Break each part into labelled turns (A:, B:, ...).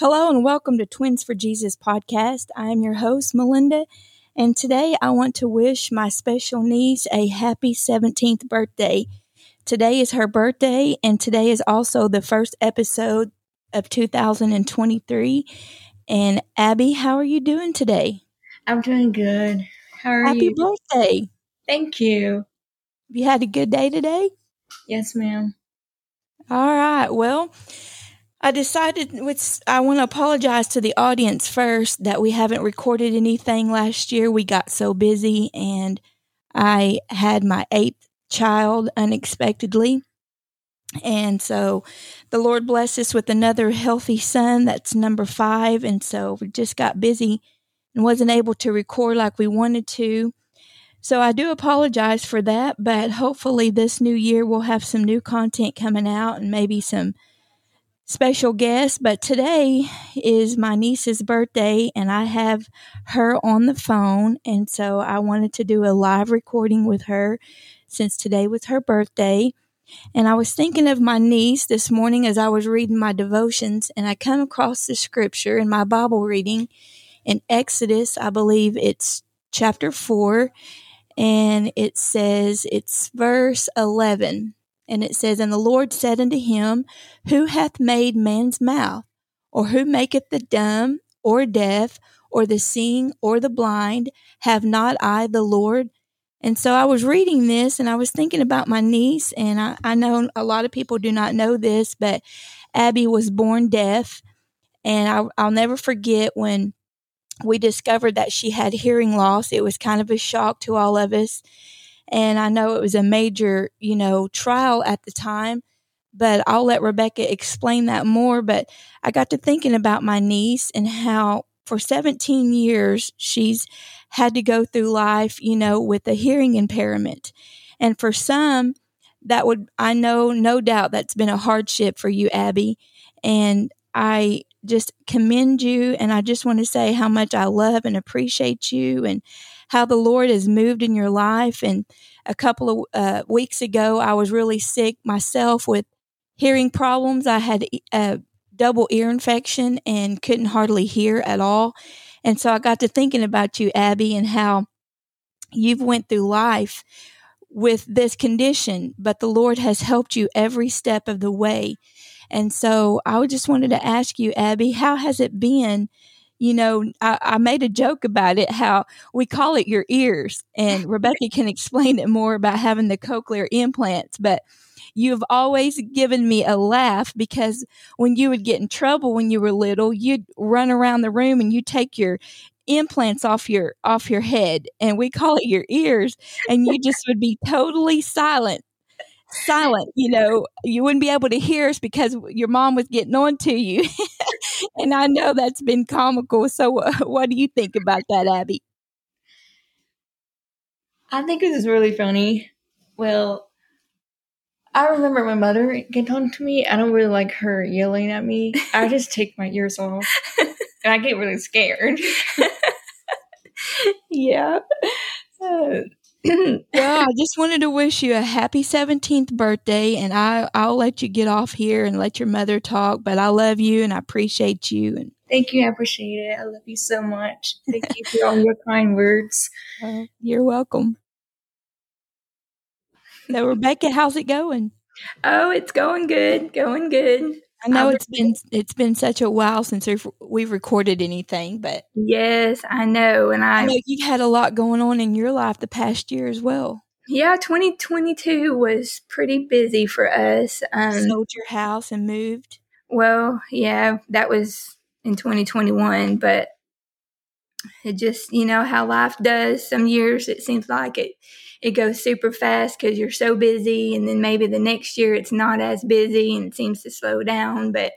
A: Hello and welcome to Twins for Jesus podcast. I am your host, Melinda, and today I want to wish my special niece a happy 17th birthday. Today is her birthday, and today is also the first episode of 2023. And Abby, how are you doing today?
B: I'm doing good. How are
A: Happy
B: you?
A: birthday.
B: Thank you.
A: You had a good day today?
B: Yes, ma'am.
A: All right. Well, I decided with I want to apologize to the audience first that we haven't recorded anything last year. We got so busy and I had my eighth child unexpectedly. And so the Lord blessed us with another healthy son. That's number five. And so we just got busy and wasn't able to record like we wanted to. So I do apologize for that, but hopefully this new year we'll have some new content coming out and maybe some special guest, But today is my niece's birthday and I have her on the phone. And so I wanted to do a live recording with her since today was her birthday. And I was thinking of my niece this morning as I was reading my devotions, and I come across the scripture in my Bible reading in Exodus, I believe it's chapter 4, and it says, it's verse 11. And it says, And the Lord said unto him, Who hath made man's mouth? Or who maketh the dumb, or deaf, or the seeing, or the blind? Have not I the Lord? And so I was reading this and I was thinking about my niece. And I, I know a lot of people do not know this, but Abby was born deaf. And I, I'll never forget when we discovered that she had hearing loss. It was kind of a shock to all of us. And I know it was a major, you know, trial at the time, but I'll let Rebecca explain that more. But I got to thinking about my niece and how for 17 years she's had to go through life, you know, with a hearing impairment. And for some, that would, I know, no doubt that's been a hardship for you, Abby. And I just commend you. And I just want to say how much I love and appreciate you and how the Lord has moved in your life. And a couple of uh, weeks ago, I was really sick myself with hearing problems. I had a double ear infection and couldn't hardly hear at all. And so I got to thinking about you, Abby, and how you've went through life with this condition, but the Lord has helped you every step of the way. And so I just wanted to ask you, Abby, how has it been? You know, I, I made a joke about it, how we call it your ears, and Rebecca can explain it more about having the cochlear implants, but you've always given me a laugh because when you would get in trouble when you were little, you'd run around the room and you take your implants off your off your head and we call it your ears and you just would be totally silent silent you know? You wouldn't be able to hear us because your mom was getting on to you and i know that's been comical so uh, what do you think about that abby
B: I think this is really funny. Well, I remember my mother getting on to me. I don't really like her yelling at me. I just take my ears off. And I get really scared.
A: yeah well i just wanted to wish you a happy 17th birthday and i i'll let you get off here and let your mother talk but i love you and i appreciate you and
B: Thank you. I appreciate it. I love you so much. Thank you for all your kind words.
A: uh, you're welcome now rebecca how's it going
C: Oh, it's going good, going good.
A: I know
C: I'm
A: it's been it's been such a while since we've, we've recorded anything but
C: Yes, I know. And
A: i
C: I,
A: know you had a lot going on in your life the past year as well
C: yeah, 2022 was pretty busy for us. Um,
A: sold your house and moved
C: well, yeah, that was in 2021, but it just, you know, how life does. Some years it seems like it, it goes super fast because you're so busy. And then maybe the next year it's not as busy and it seems to slow down. But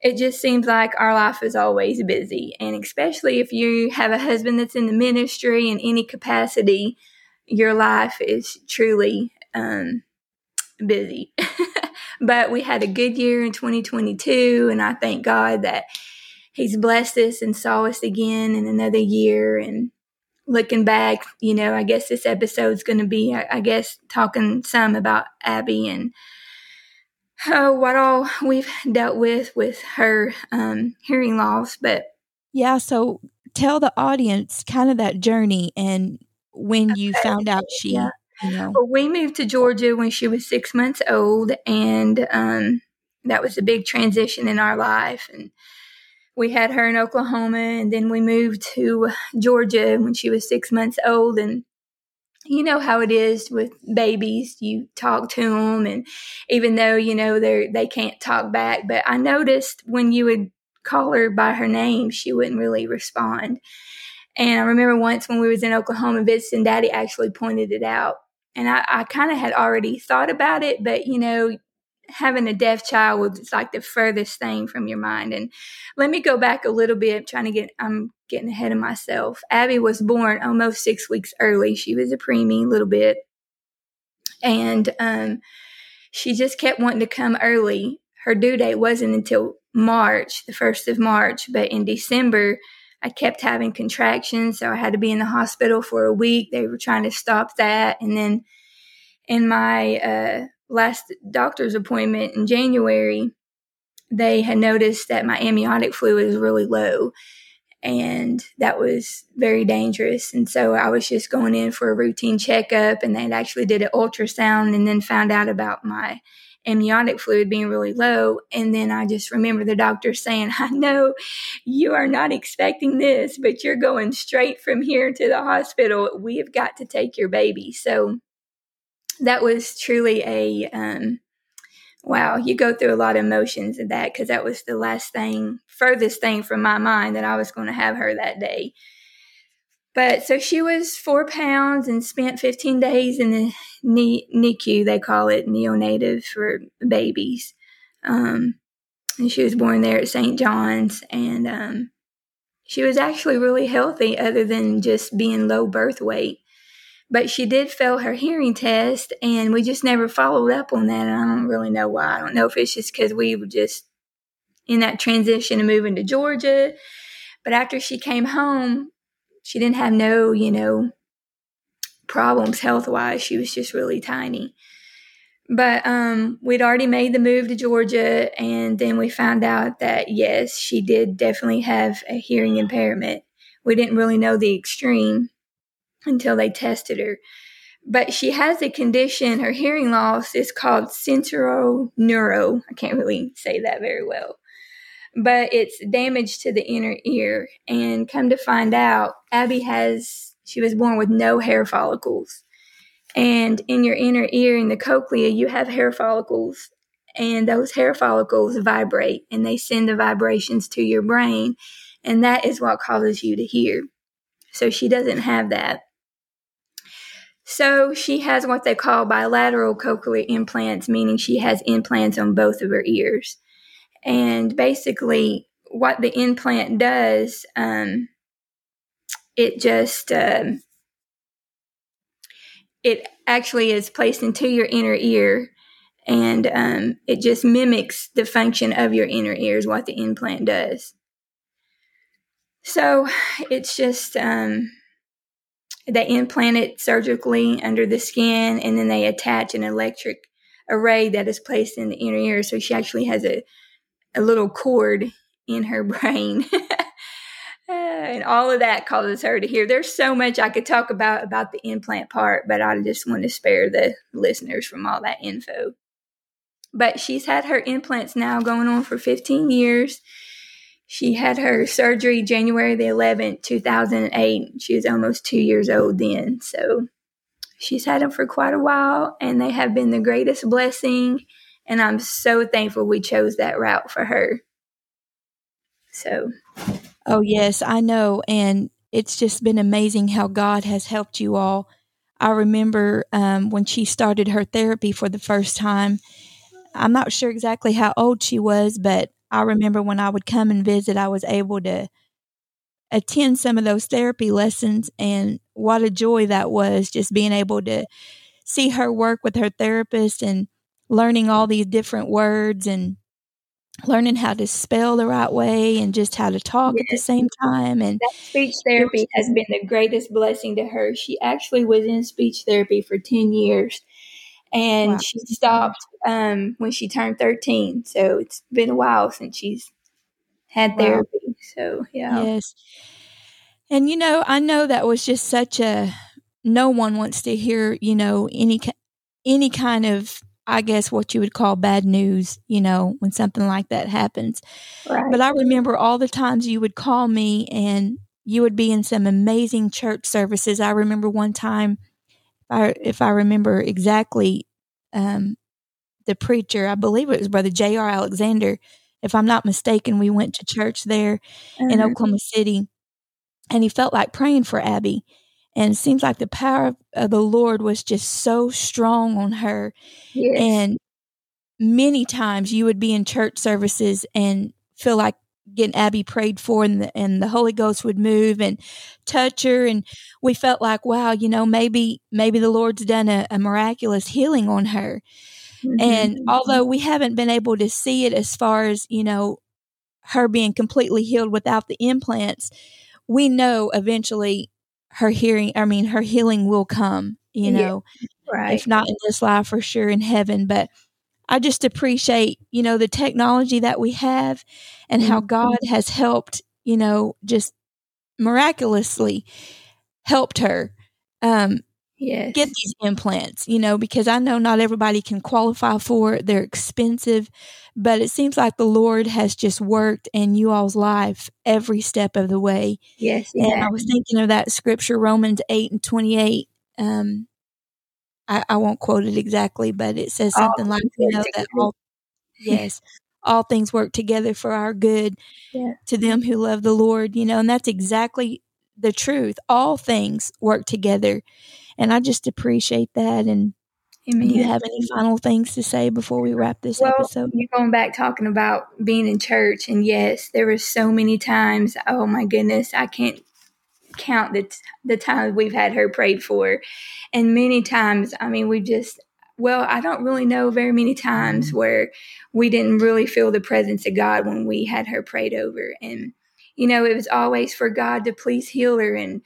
C: it just seems like our life is always busy. And especially if you have a husband that's in the ministry in any capacity, your life is truly um, busy. but we had a good year in 2022, and I thank God that He's blessed us and saw us again in another year. And looking back, you know, I guess this episode's going to be, I guess, talking some about Abby and oh, what all we've dealt with with her um, hearing loss. But
A: yeah, so tell the audience kind of that journey and when you okay. found out she, yeah. you know.
C: Well, we moved to Georgia when she was six months old, and um, that was a big transition in our life. And we had her in Oklahoma, and then we moved to Georgia when she was six months old, and you know how it is with babies. You talk to them and even though you know they they can't talk back but i noticed when you would call her by her name she wouldn't really respond. And i remember once when we was in oklahoma visiting daddy actually pointed it out and i, I kind of had already thought about it but you know having a deaf child was like the furthest thing from your mind. And let me go back a little bit, trying to get, I'm getting ahead of myself. Abby was born almost six weeks early. She was a preemie, a little bit. And um, she just kept wanting to come early. Her due date wasn't until March, the 1st of March, but in December, I kept having contractions. So I had to be in the hospital for a week. They were trying to stop that. And then in my, uh, last doctor's appointment in January, they had noticed that my amniotic fluid is really low and that was very dangerous. And so I was just going in for a routine checkup and they actually did an ultrasound and then found out about my amniotic fluid being really low. And then I just remember the doctor saying, I know you are not expecting this, but you're going straight from here to the hospital. We have got to take your baby. So that was truly a um, wow. You go through a lot of emotions in that because that was the last thing, furthest thing from my mind that I was going to have her that day. But so she was four pounds and spent 15 days in the NICU, they call it neonatal for babies. Um, and she was born there at St. John's. And um, she was actually really healthy, other than just being low birth weight but she did fail her hearing test and we just never followed up on that and i don't really know why. I don't know if it's just because we were just in that transition of moving to georgia but after she came home she didn't have no you know problems health wise she was just really tiny. But um, we'd already made the move to georgia and then we found out that yes she did definitely have a hearing impairment. We didn't really know the extreme until they tested her. But she has a condition, her hearing loss is called sensorineural. I can't really say that very well. But it's damage to the inner ear. And come to find out, Abby has, she was born with no hair follicles. And in your inner ear, in the cochlea, you have hair follicles. And those hair follicles vibrate and they send the vibrations to your brain. And that is what causes you to hear. So she doesn't have that. So she has what they call bilateral cochlear implants, meaning she has implants on both of her ears. And basically, what the implant does, um, it just um, it actually is placed into your inner ear, and um, it just mimics the function of your inner ears. what the implant does. So it's just um, they implant it surgically under the skin and then they attach an electric array that is placed in the inner ear. So she actually has a, a little cord in her brain. Uh, and all of that causes her to hear. There's so much I could talk about about the implant part, but I just want to spare the listeners from all that info. But she's had her implants now going on for 15 years. She had her surgery January the 11th, 2008. She was almost two years old then. So she's had them for quite a while, and they have been the greatest blessing. And I'm so thankful we chose that route for her. So.
A: Oh, yes, I know. And it's just been amazing how God has helped you all. I remember um, when she started her therapy for the first time. I'm not sure exactly how old she was, but I remember when I would come and visit, I was able to attend some of those therapy lessons and what a joy that was just being able to see her work with her therapist and learning all these different words and learning how to spell the right way and just how to talk yes. at the same time and
C: that speech therapy has been the greatest blessing to her she actually was in speech therapy for 10 years and wow. she stopped um, when she turned 13 so it's been a while since she's had therapy so yeah
A: yes and you know i know that was just such a no one wants to hear you know any any kind of I guess what you would call bad news, you know, when something like that happens. Right. But I remember all the times you would call me and you would be in some amazing church services. I remember one time, I, if I remember exactly, um, the preacher, I believe it was Brother J.R. Alexander. If I'm not mistaken, we went to church there in mm-hmm. Oklahoma City and he felt like praying for Abby. And it seems like the power of the Lord was just so strong on her. Yes. And many times you would be in church services and feel like getting Abby prayed for and the, and the Holy Ghost would move and touch her. And we felt like, wow, you know, maybe, maybe the Lord's done a, a miraculous healing on her. Mm-hmm. And although we haven't been able to see it as far as, you know, her being completely healed without the implants, we know eventually her hearing, I mean, her healing will come, you know, yeah, right. if not in this life, for sure in heaven. But I just appreciate, you know, the technology that we have and mm-hmm. how God has helped, you know, just miraculously helped her. Um, yes. get these implants, you know, because I know not everybody can qualify for it. They're expensive, but it seems like the Lord has just worked in you all's life every step of the way.
C: Yes.
A: And I was thinking of that scripture, Romans 8 and 28. Um, I, I won't quote it exactly, but it says something all like, you know, that all, yes, all things work together for our good yeah. to them who love the Lord, you know, and that's exactly the truth. All things work together and I just appreciate that. And Amen. do you have any final things to say before we wrap this well, episode?
C: You're going back talking about being in church, and yes, there were so many times. Oh my goodness, I can't count the t- the times we've had her prayed for, and many times. I mean, we just well, I don't really know very many times mm-hmm. where we didn't really feel the presence of God when we had her prayed over, and you know, it was always for God to please heal her and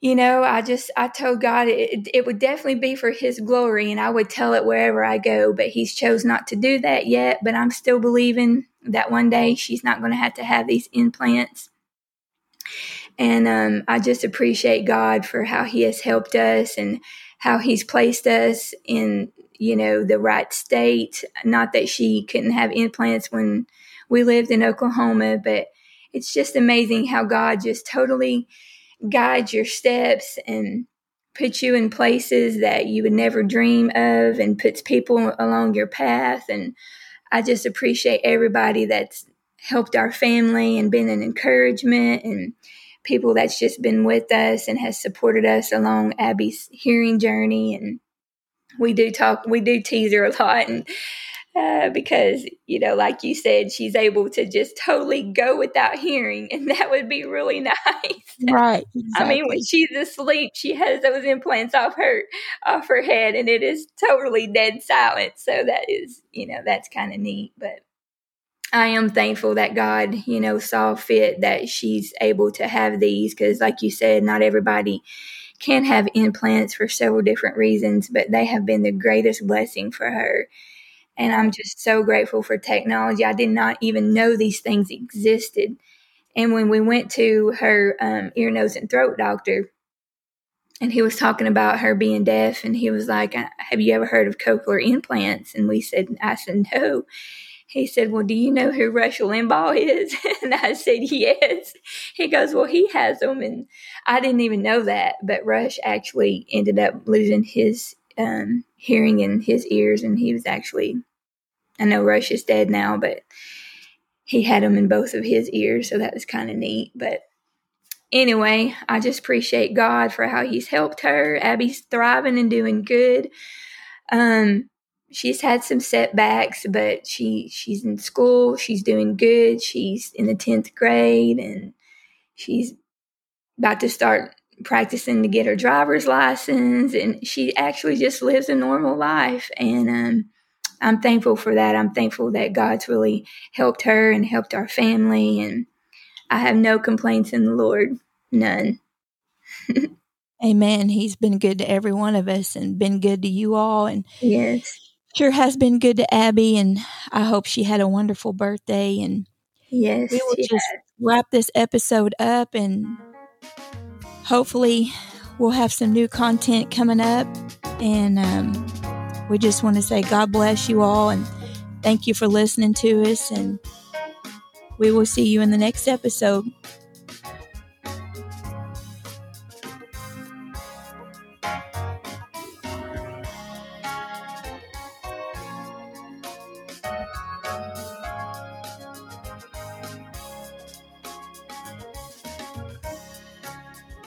C: you know, I just, I told God it, it would definitely be for His glory and I would tell it wherever I go, but He's chose not to do that yet. But I'm still believing that one day she's not going to have to have these implants. And um, I just appreciate God for how He has helped us and how He's placed us in, you know, the right state. Not that she couldn't have implants when we lived in Oklahoma, but it's just amazing how God just totally guides your steps and puts you in places that you would never dream of and puts people along your path. And I just appreciate everybody that's helped our family and been an encouragement and people that's just been with us and has supported us along Abby's hearing journey. And we do talk, we do tease her a lot. And uh, because you know like you said she's able to just totally go without hearing and that would be really nice
A: right
C: exactly. i mean when she's asleep she has those implants off her off her head and it is totally dead silent so that is you know that's kind of neat but i am thankful that god you know saw fit that she's able to have these because like you said not everybody can have implants for several different reasons but they have been the greatest blessing for her and I'm just so grateful for technology. I did not even know these things existed. And when we went to her um, ear, nose, and throat doctor, and he was talking about her being deaf, and he was like, uh, Have you ever heard of cochlear implants? And we said, I said, No. He said, Well, do you know who Rush Limbaugh is? and I said, Yes. He goes, Well, he has them. And I didn't even know that. But Rush actually ended up losing his um, hearing in his ears, and he was actually I know Rush is dead now, but he had them in both of his ears, so that was kind of neat. But anyway, I just appreciate God for how He's helped her. Abby's thriving and doing good. Um, she's had some setbacks, but she she's in school. She's doing good. She's in the tenth grade, and she's about to start practicing to get her driver's license. And she actually just lives a normal life. And um, I'm thankful for that. I'm thankful that God's really helped her and helped our family. And I have no complaints in the Lord, none.
A: Amen. He's been good to every one of us and been good to you all. And
C: yes,
A: sure has been good to Abby. And I hope she had a wonderful birthday. And
C: yes,
A: we will just wrap this episode up and hopefully we'll have some new content coming up. And um, we just want to say God bless you all and thank you for listening to us. And we will see you in the next episode.